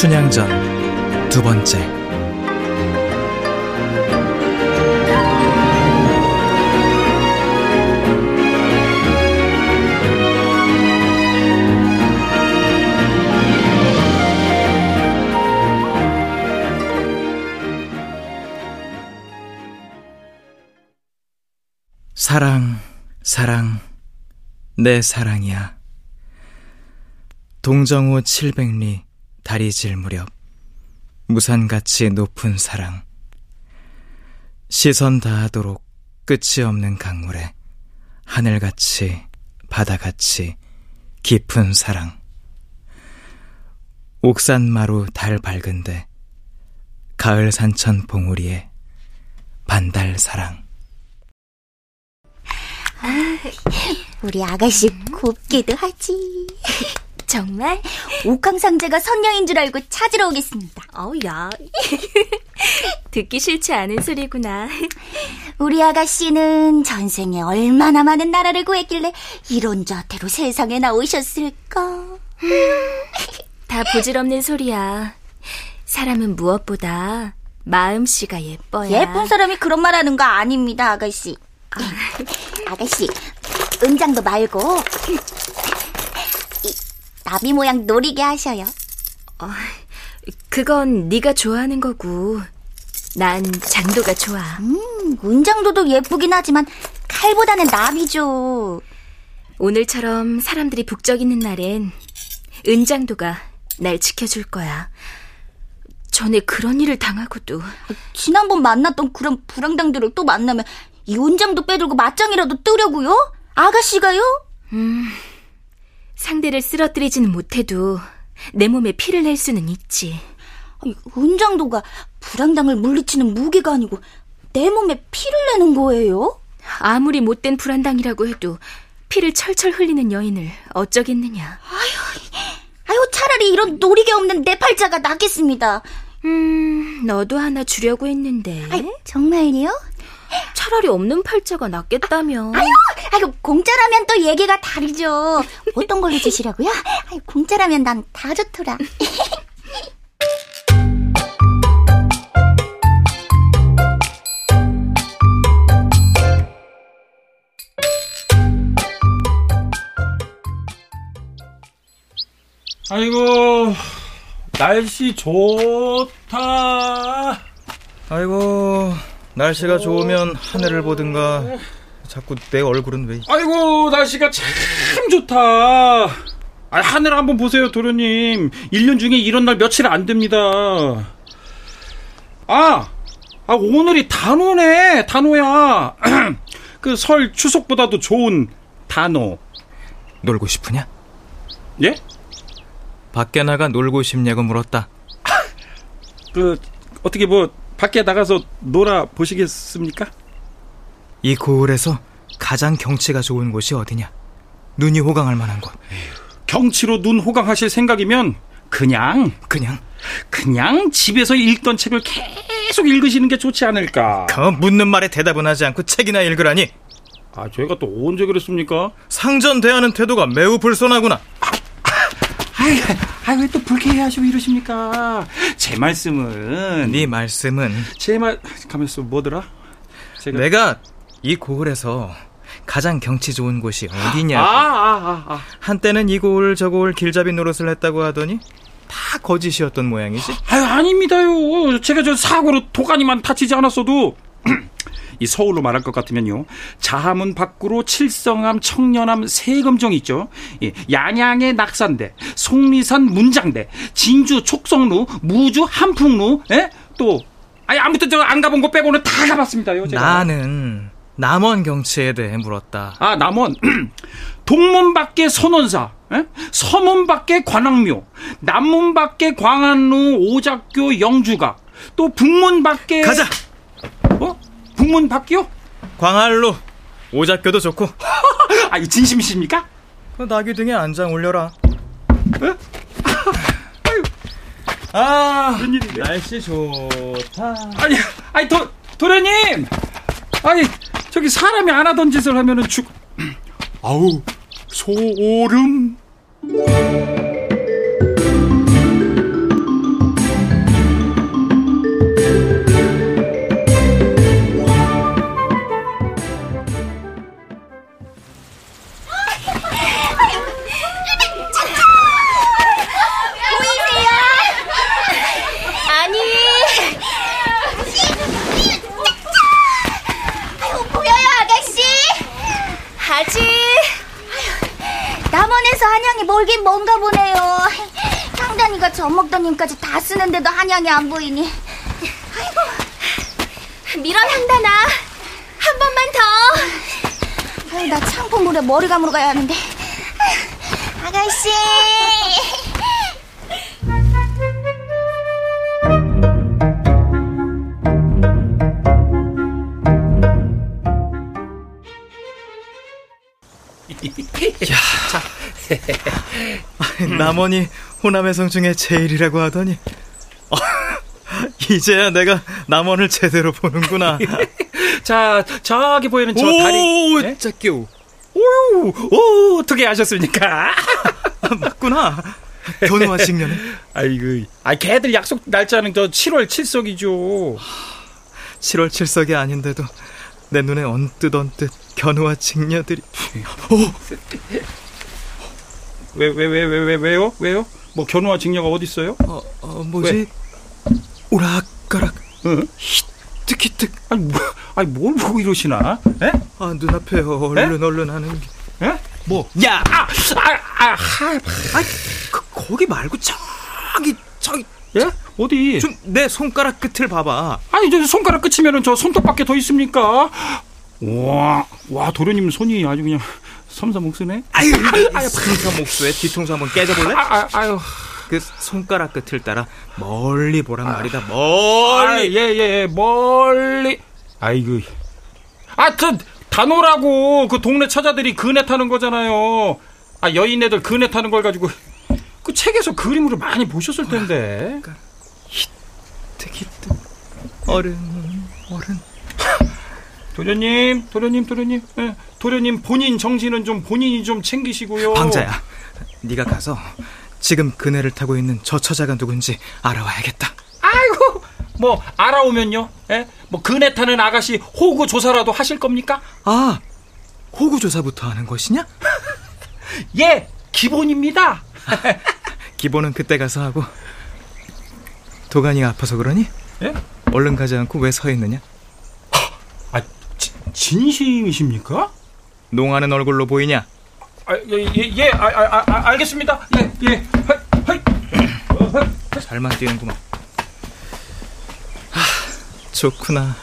춘향전 두 번째 사랑, 사랑, 내 사랑이야. 동정호 700리 다리질 무렵 무산같이 높은 사랑. 시선 다하도록 끝이 없는 강물에 하늘같이 바다같이 깊은 사랑. 옥산마루 달 밝은데 가을 산천 봉우리에 반달 사랑. 아, 우리 아가씨 곱기도 하지 정말? 옥황상제가 선녀인 줄 알고 찾으러 오겠습니다. 어우야. 듣기 싫지 않은 소리구나. 우리 아가씨는 전생에 얼마나 많은 나라를 구했길래 이런 자태로 세상에 나오셨을까? 다 부질없는 소리야. 사람은 무엇보다 마음씨가 예뻐야. 예쁜 사람이 그런 말 하는 거 아닙니다, 아가씨. 아. 아가씨, 은장도 말고 나비 모양 노리게 하셔요. 어, 그건 네가 좋아하는 거고 난 장도가 좋아. 음, 은장도도 예쁘긴 하지만 칼보다는 나비죠. 오늘처럼 사람들이 북적 있는 날엔 은장도가 날 지켜줄 거야. 전에 그런 일을 당하고도. 지난번 만났던 그런 불황당들을 또 만나면 이 은장도 빼들고 맞짱이라도 뜨려고요? 아가씨가요? 음, 상대를 쓰러뜨리지는 못해도 내 몸에 피를 낼 수는 있지. 은장도가 불황당을 물리치는 무기가 아니고 내 몸에 피를 내는 거예요? 아무리 못된 불안당이라고 해도 피를 철철 흘리는 여인을 어쩌겠느냐. 아유, 아유 차라리 이런 노리개 없는 내 팔자가 낫겠습니다. 음, 너도 하나 주려고 했는데. 아유, 정말요? 차라리 없는 팔자가 낫겠다며. 아유, 아유, 공짜라면 또 얘기가 다르죠. 어떤 걸로 주시라고요? 아유, 공짜라면 난 다 좋더라. 아이고, 날씨 좋다. 아이고, 날씨가 좋으면 하늘을 보든가. 자꾸 내 얼굴은 왜 아이고 날씨가 참 좋다. 아, 하늘 한번 보세요 도련님. 1년 중에 이런 날 며칠 안 됩니다. 아, 아 오늘이 단오네 단오야. 그 설 추석보다도 좋은 단오. 놀고 싶으냐? 예? 밖에 나가 놀고 싶냐고 물었다. 그 어떻게 뭐 밖에 나가서 놀아 보시겠습니까? 이 고을에서 가장 경치가 좋은 곳이 어디냐? 눈이 호강할 만한 곳. 경치로 눈 호강하실 생각이면 그냥 그냥 그냥 집에서 읽던 책을 계속 읽으시는 게 좋지 않을까? 그 묻는 말에 대답은 하지 않고 책이나 읽으라니. 아, 제가 또 언제 그랬습니까? 상전 대하는 태도가 매우 불손하구나. 아, 아이, 아, 왜또 불쾌해 하시고 이러십니까? 제 말씀은. 네 말씀은. 제 말, 가만있어, 뭐더라? 제가. 내가 이 고을에서 가장 경치 좋은 곳이 어디냐고. 아, 아, 아, 아. 한때는 이 고을 저 고을 길잡이 노릇을 했다고 하더니 다 거짓이었던 모양이지. 아유, 아닙니다요. 제가 저 사고로 도가니만 다치지 않았어도 이 서울로 말할 것 같으면요. 자하문 밖으로 칠성암, 청년암, 세금정 있죠. 예, 양양의 낙산대, 속리산 문장대, 진주 촉성루, 무주 한풍루, 예? 또 아니 아무튼 저 안 가본 곳 빼고는 다 가봤습니다요. 제가. 나는 남원 경치에 대해 물었다. 아 남원 동문 밖에 선원사, 예? 서문 밖에 관악묘, 남문 밖에 광안루, 오작교, 영주각, 또 북문 밖에 가자. 어? 북문 밖이요? 광활로 오작교도 좋고 아, 이 진심이십니까? 그 나귀 등에 안장 올려라. 아, 날씨 좋다. 아니, 아니, 도, 도련님! 아니, 저기 사람이 안 하던 짓을 하면은 죽, 아우, 소름. 젖먹다님까지 다 쓰는데도 한양이 안 보이니. 밀어 향단아. 한 번만 더. 아유, 나 창포물에 머리 감으러 가야 하는데. 아가씨. 남원이 호남의 성 중에 제일이라고 하더니 어, 이제야 내가 남원을 제대로 보는구나. 자, 저기 보이는 저 다리. 오, 네? 짝교. 오, 오, 어떻게 아셨습니까? 맞구나. 견우와 직녀는 아이고, 아, 걔들 약속 날짜는 저 7월 7석이죠. 7월 7석이 아닌데도 내 눈에 언뜻 언뜻 견우와 직녀들이 왜, 왜, 왜, 왜, 왜, 왜요? 왜요? 뭐 견우와 직녀가 어디 있어요? 어, 어 뭐지? 오락가락 응? 히뜩히뜩 아니, 뭐, 아니 뭘 보고 이러시나? 에? 아 눈앞에 얼른 얼른 하는 게 에? 뭐? 야, 아, 아, 아, 하, 아, 그, 거기 말고 저기 저기 예? 어디? 좀 내 손가락 끝을 봐봐. 아니, 저 손가락 끝이면은 저 손톱밖에 더 있습니까? 와, 와, 도련님 손이 아주 그냥 섬사목 쓰네? 아유, 아유, 풍사 목수에 뒤통수 한번 깨져볼래? 아, 아, 아유. 그 손가락 끝을 따라 멀리 보란 말이다. 아, 멀리. 예, 예, 예, 멀리. 아이고. 아, 저, 단호라고 그 동네 처자들이 그네 타는 거잖아요. 아, 여인애들 그네 타는 걸 가지고. 그 책에서 그림으로 많이 보셨을 텐데. 특히 또 어른 어른. 도련님, 도련님, 도련님. 예, 도련님 본인 정신은 좀 본인이 좀 챙기시고요. 방자야, 네가 가서 지금 그네를 타고 있는 저 처자가 누군지 알아와야겠다. 아이고, 뭐 알아오면요. 예? 뭐 그네 타는 아가씨 호구 조사라도 하실 겁니까? 아, 호구 조사부터 하는 것이냐? 예, 기본입니다. 기본은 그때 가서 하고. 도가니가 아파서 그러니? 예? 얼른 가지 않고 왜 서 있느냐? 아, 지, 진심이십니까? 농하는 얼굴로 보이냐? 아, 예, 예, 예, 아, 아, 아, 아, 알겠습니다. 예, 예. 잘만 뛰는구만. 하, 좋구나.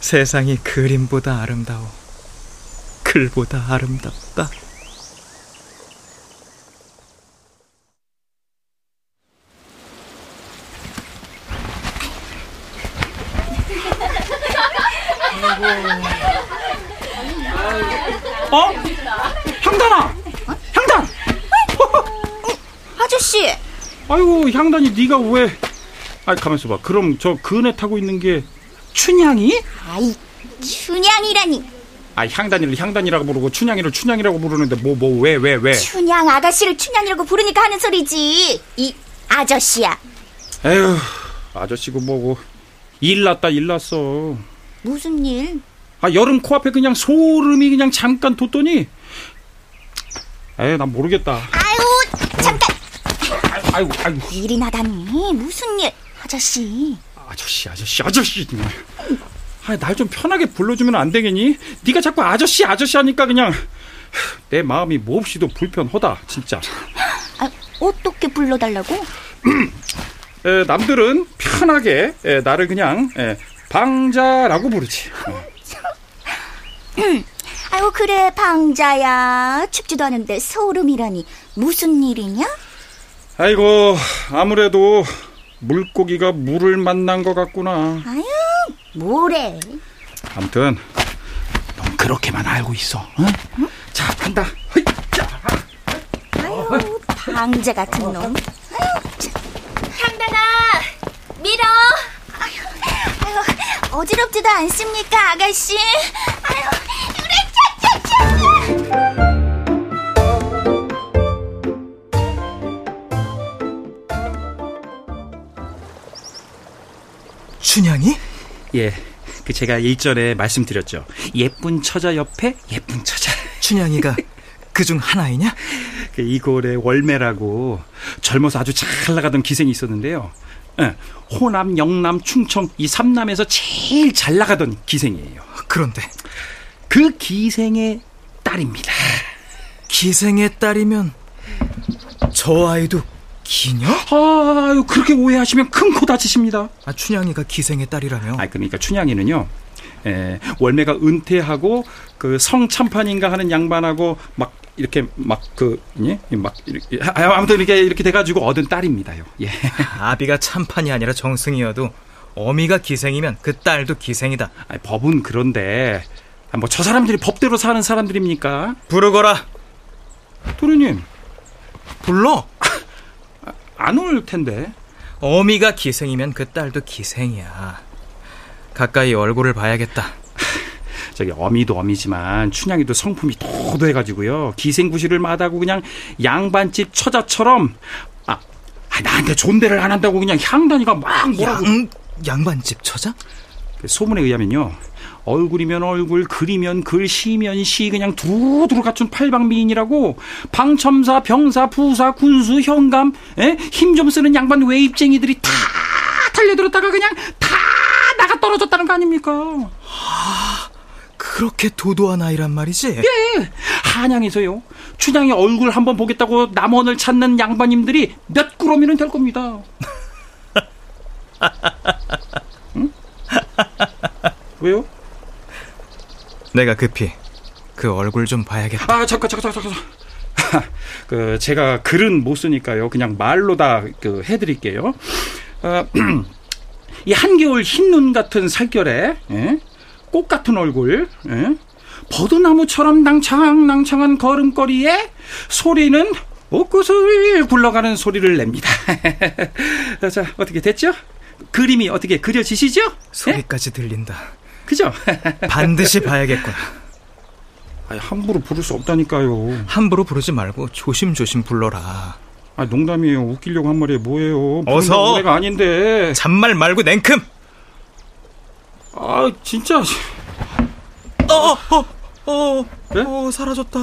세상이 그림보다 아름다워. 글보다 아름답다. 어? 향단아! 향단! 아저씨. 아이고, 향단이 네가 왜... 아, 가만 있어봐. 그럼 저 그네 타고 있는 게 춘향이? 아이, 춘향이라니. 아, 향단이를 향단이라고 부르고 춘향이를 춘향이라고 부르는데 뭐, 뭐, 왜, 왜, 왜? 춘향 아가씨를 춘향이라고 부르니까 하는 소리지. 이 아저씨야. 에휴, 아저씨고 뭐고. 일 났다, 일 났어. 무슨 일? 아, 여름 코앞에 그냥 소름이 그냥 잠깐 돋더니, 에이, 난 모르겠다. 아유, 잠깐. 아이고, 아이고. 일이 나다니. 무슨 일? 아저씨. 아저씨, 아저씨, 아저씨. 정말. 아, 날좀 편하게 불러주면 안 되겠니? 네가 자꾸 아저씨, 아저씨 하니까 그냥 내 마음이 몹시도 불편하다, 진짜. 아, 어떻게 불러달라고? 에, 남들은 편하게 에, 나를 그냥 에, 방자라고 부르지. 아유, 그래, 방자야. 춥지도 않은데 소름이라니. 무슨 일이냐? 아이고, 아무래도 물고기가 물을 만난 것 같구나. 아유, 뭐래. 아무튼 넌 그렇게만 알고 있어. 응? 자, 간다. 허이, 자. 아유, 방자 같은 놈. 향단아, 밀어. 아유, 어 지럽지도 않습니까, 아가씨? 아유, 그래, 차차차! 춘향이? 예, 그 제가 일전에 말씀드렸죠. 예쁜 처자 옆에 예쁜 처자. 춘향이가 그 중 하나이냐? 그 이골의 월매라고 젊어서 아주 잘 나가던 기생이 있었는데요. 예, 호남, 영남, 충청 이 삼남에서 제일 잘 나가던 기생이에요. 그런데 그 기생의 딸입니다. 기생의 딸이면 저 아이도 기녀? 아유, 그렇게 오해하시면 큰 코 다치십니다. 아, 춘향이가 기생의 딸이라며? 아, 그러니까 춘향이는요. 에, 월매가 은퇴하고 그 성참판인가 하는 양반하고 막 이렇게 막그 예? 막 이렇게 아, 아무튼 이렇게 이렇게 돼가지고 얻은 딸입니다요. 예. 아비가 참판이 아니라 정승이어도 어미가 기생이면 그 딸도 기생이다. 아니, 법은 그런데 뭐 저 사람들이 법대로 사는 사람들입니까? 부르거라. 도련님 불러. 안 올 텐데. 어미가 기생이면 그 딸도 기생이야. 가까이 얼굴을 봐야겠다. 저기 어미도 어미지만 춘향이도 성품이 도도해가지고요. 기생구실을 마다고 그냥 양반집 처자처럼 아, 아, 나한테 존대를 안 한다고 그냥 향단이가 막 뭐라고 양 양반집 처자? 그 소문에 의하면요. 얼굴이면 얼굴, 글이면 글, 시면 시, 그냥 두루두루 갖춘 팔방미인이라고 방첨사, 병사, 부사, 군수, 현감, 힘 좀 쓰는 양반 외입쟁이들이 다 달려들었다가 그냥 다 나가 떨어졌다는 거 아닙니까? 그렇게 도도한 아이란 말이지? 예, 한양에서요. 춘향의 얼굴 한번 보겠다고 남원을 찾는 양반님들이 몇 구러미는 될 겁니다. 응? 왜요? 내가 급히 그 얼굴 좀 봐야겠다. 아 잠깐 잠깐 잠깐 잠깐. 그 제가 글은 못 쓰니까요. 그냥 말로 다 그 해드릴게요. 어, 이 한겨울 흰 눈 같은 살결에 예? 꽃 같은 얼굴, 예? 버드나무처럼 낭창낭창한 걸음걸이에 소리는 옥구슬 굴러가는 소리를 냅니다. 자 어떻게 됐죠? 그림이 어떻게 그려지시죠? 예? 소리까지 들린다. 그죠? 반드시 봐야겠구나. 아니, 함부로 부를 수 없다니까요. 함부로 부르지 말고 조심조심 불러라. 아 농담이에요. 웃기려고 한 말이에요. 뭐예요? 어서! 노래가 아닌데. 잔말 말고 냉큼. 아 진짜. 어, 어, 어, 네? 어, 사라졌다.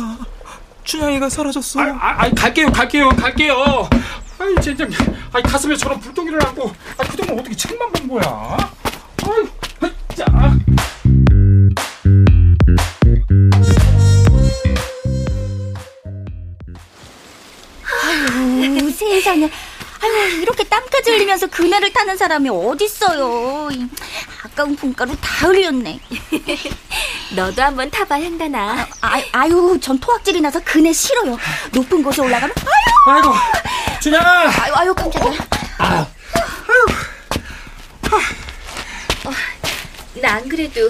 춘향이가 사라졌어. 아, 아, 아 갈게요, 갈게요, 갈게요. 아이 진짜. 아 가슴에 저런 불덩이를 안고. 아 그동안 어떻게 책만 본 거야? 아유, 자. 아유, 세상에. 아유, 이렇게 땀까지 흘리면서 그네를 타는 사람이 어딨어요. 이 아까운 붕가루 다 흘렸네. 너도 한번 타봐, 향단아. 아, 아 유, 전 토악질이 나서 그네 싫어요. 높은 곳에 올라가면, 아유, 아이고, 준영아. 아유, 아유, 깜짝이야. 나안 그래도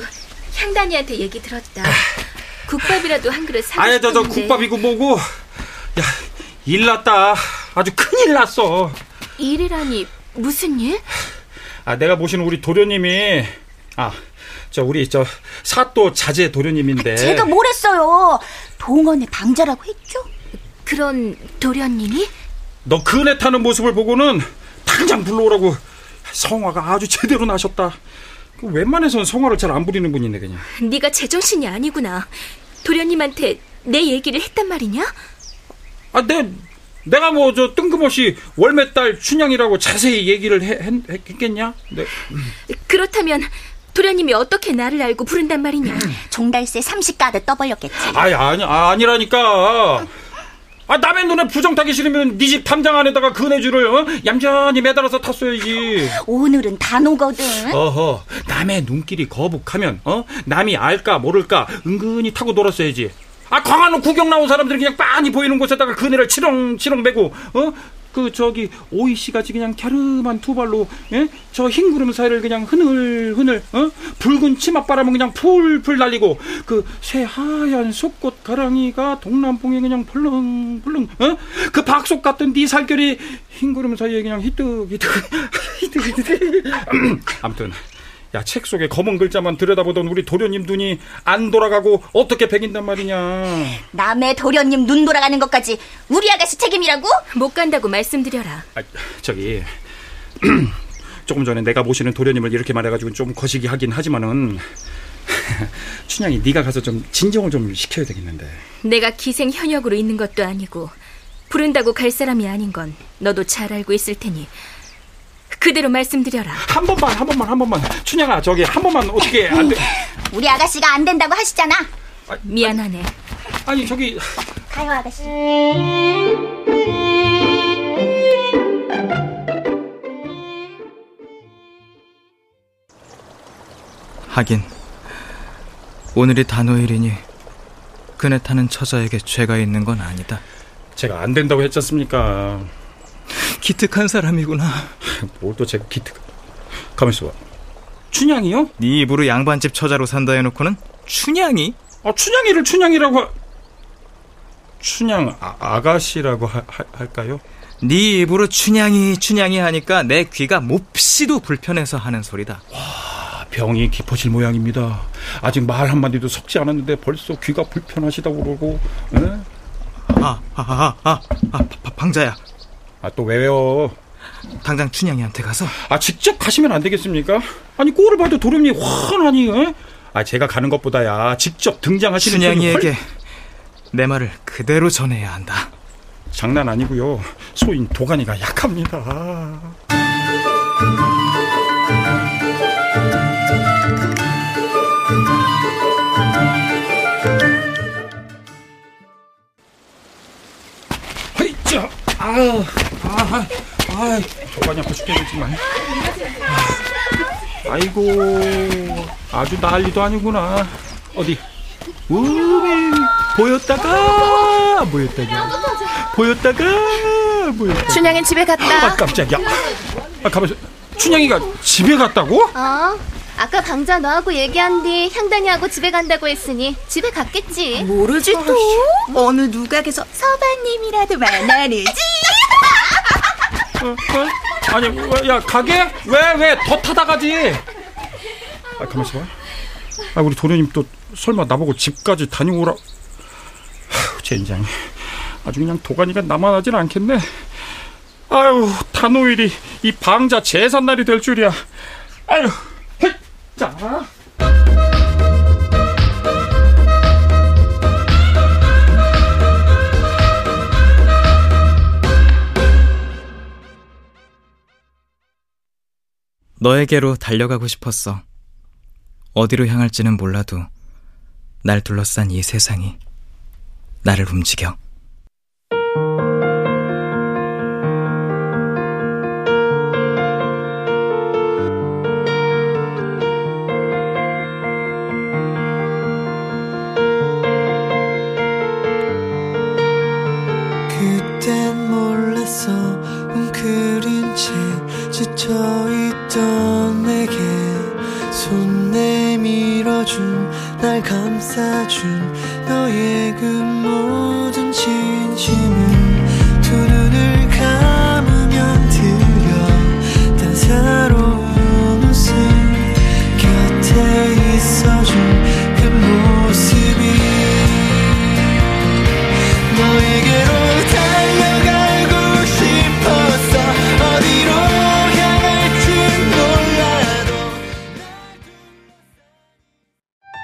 향단이한테 얘기 들었다. 국밥이라도 한 그릇 사고 아니 저저 싶었는데. 국밥이고 뭐고. 야, 일 났다. 아주 큰일 났어. 일이라니 무슨 일? 아, 내가 모시는 우리 도련님이 아, 저 우리 저 사또 자제 도련님인데. 제가 뭘 했어요? 동원의 방자라고 했죠? 그런 도련님이? 너 그네 타는 모습을 보고는 당장 불러오라고 성화가 아주 제대로 나셨다. 그 웬만해서는 성화를 잘 안 부리는 분이네 그냥. 네가 제정신이 아니구나. 도련님한테 내 얘기를 했단 말이냐? 아, 내 내가 뭐 저 뜬금없이 월매딸 춘향이라고 자세히 얘기를 해, 했, 했겠냐? 네. 그렇다면 도련님이 어떻게 나를 알고 부른단 말이냐? 종달새 30가드 떠벌렸겠지. 아니 아니 아, 아니라니까. 아 남의 눈에 부정 타기 싫으면 네 집 담장 안에다가 그네줄을 어? 얌전히 매달아서 탔어야지. 오늘은 단오거든. 어허 남의 눈길이 거북하면 어 남이 알까 모를까 은근히 타고 놀았어야지. 아 광화문 구경 나온 사람들이 그냥 빤히 보이는 곳에다가 그네를 치렁치렁 매고 어 그 저기 오이 씨가지 그냥 갸름한 두 발로 예? 저 흰 구름 사이를 그냥 흐늘흐늘 어? 붉은 치맛바람은 그냥 풀풀 날리고 그 새하얀 속꽃 가랑이가 동남풍에 그냥 벌렁벌렁 어? 그 박속 같은 네 살결이 흰 구름 사이에 그냥 히뜩히뜩 히뜩히뜩 아무튼 야, 책 속에 검은 글자만 들여다보던 우리 도련님 눈이 안 돌아가고 어떻게 배긴단 말이냐. 남의 도련님 눈 돌아가는 것까지 우리 아가씨 책임이라고? 못 간다고 말씀드려라. 아, 저기 조금 전에 내가 모시는 도련님을 이렇게 말해가지고 좀 거시기 하긴 하지만은 춘향이 네가 가서 좀 진정을 좀 시켜야 되겠는데. 내가 기생 현역으로 있는 것도 아니고 부른다고 갈 사람이 아닌 건 너도 잘 알고 있을 테니 그대로 말씀드려라. 한 번만, 한 번만, 한 번만. 춘향아, 저기 한 번만 어떻게 안 돼? 우리 아가씨가 안 된다고 하시잖아. 미안하네. 아니 저기 가요 아가씨. 하긴 오늘이 단오일이니 그네 타는 처자에게 죄가 있는 건 아니다. 제가 안 된다고 했지 않습니까? 기특한 사람이구나. 뭘 또 제가 기특. 가만있어 봐. 춘향이요? 네 입으로 양반집 처자로 산다 해놓고는 춘향이? 아, 춘향이를 춘향이라고 하... 춘향 아, 아가씨라고 하, 하, 할까요? 네 입으로 춘향이 춘향이 하니까 내 귀가 몹시도 불편해서 하는 소리다. 아, 병이 깊어질 모양입니다. 아직 말 한마디도 섞지 않았는데 벌써 귀가 불편하시다고 그러고 에? 아, 아, 아, 아, 아, 바- 방자야. 아, 또 왜 외워? 당장 춘향이한테 가서 아, 직접 가시면 안 되겠습니까? 아니, 꼴을 봐도 도련이 환하니, 에? 아, 제가 가는 것보다야 직접 등장하시는 춘향이에게 훨- 내 말을 그대로 전해야 한다. 장난 아니고요. 소인 도가니가 약합니다. 헤이자, 아우, 아, 아, 도가니 아파 죽겠지만. 아이고, 아주 난리도 아니구나. 어디? 우메 보였다가 보였다가 보였다가 보였다가 춘향은 집에 아 갔다. 깜짝이야 아 가만있어 춘향이가 집에 갔다고? 어? 아까 방자 너하고 얘기한 뒤 향단이하고 집에 간다고 했으니 집에 갔겠지. 모르지 또. 어느 누각에서 서방님이라도 만나르지. 어, 어? 아니 왜, 야 가게? 왜 왜? 더 타다 가지. 아 가만 있어 봐. 아, 우리 도련님 또 설마 나보고 집까지 다녀오라. 아휴 젠장 아주 그냥 도가니가 남아나질 않겠네. 아유 단오일이 이 방자 제삿날이 될 줄이야. 아유 헷, 자 너에게로 달려가고 싶었어. 어디로 향할지는 몰라도 날 둘러싼 이 세상이 나를 움직여. 웅크린 채 지쳐있던 내게 손 내밀어준 날 감싸준 너의 그 모든 진심을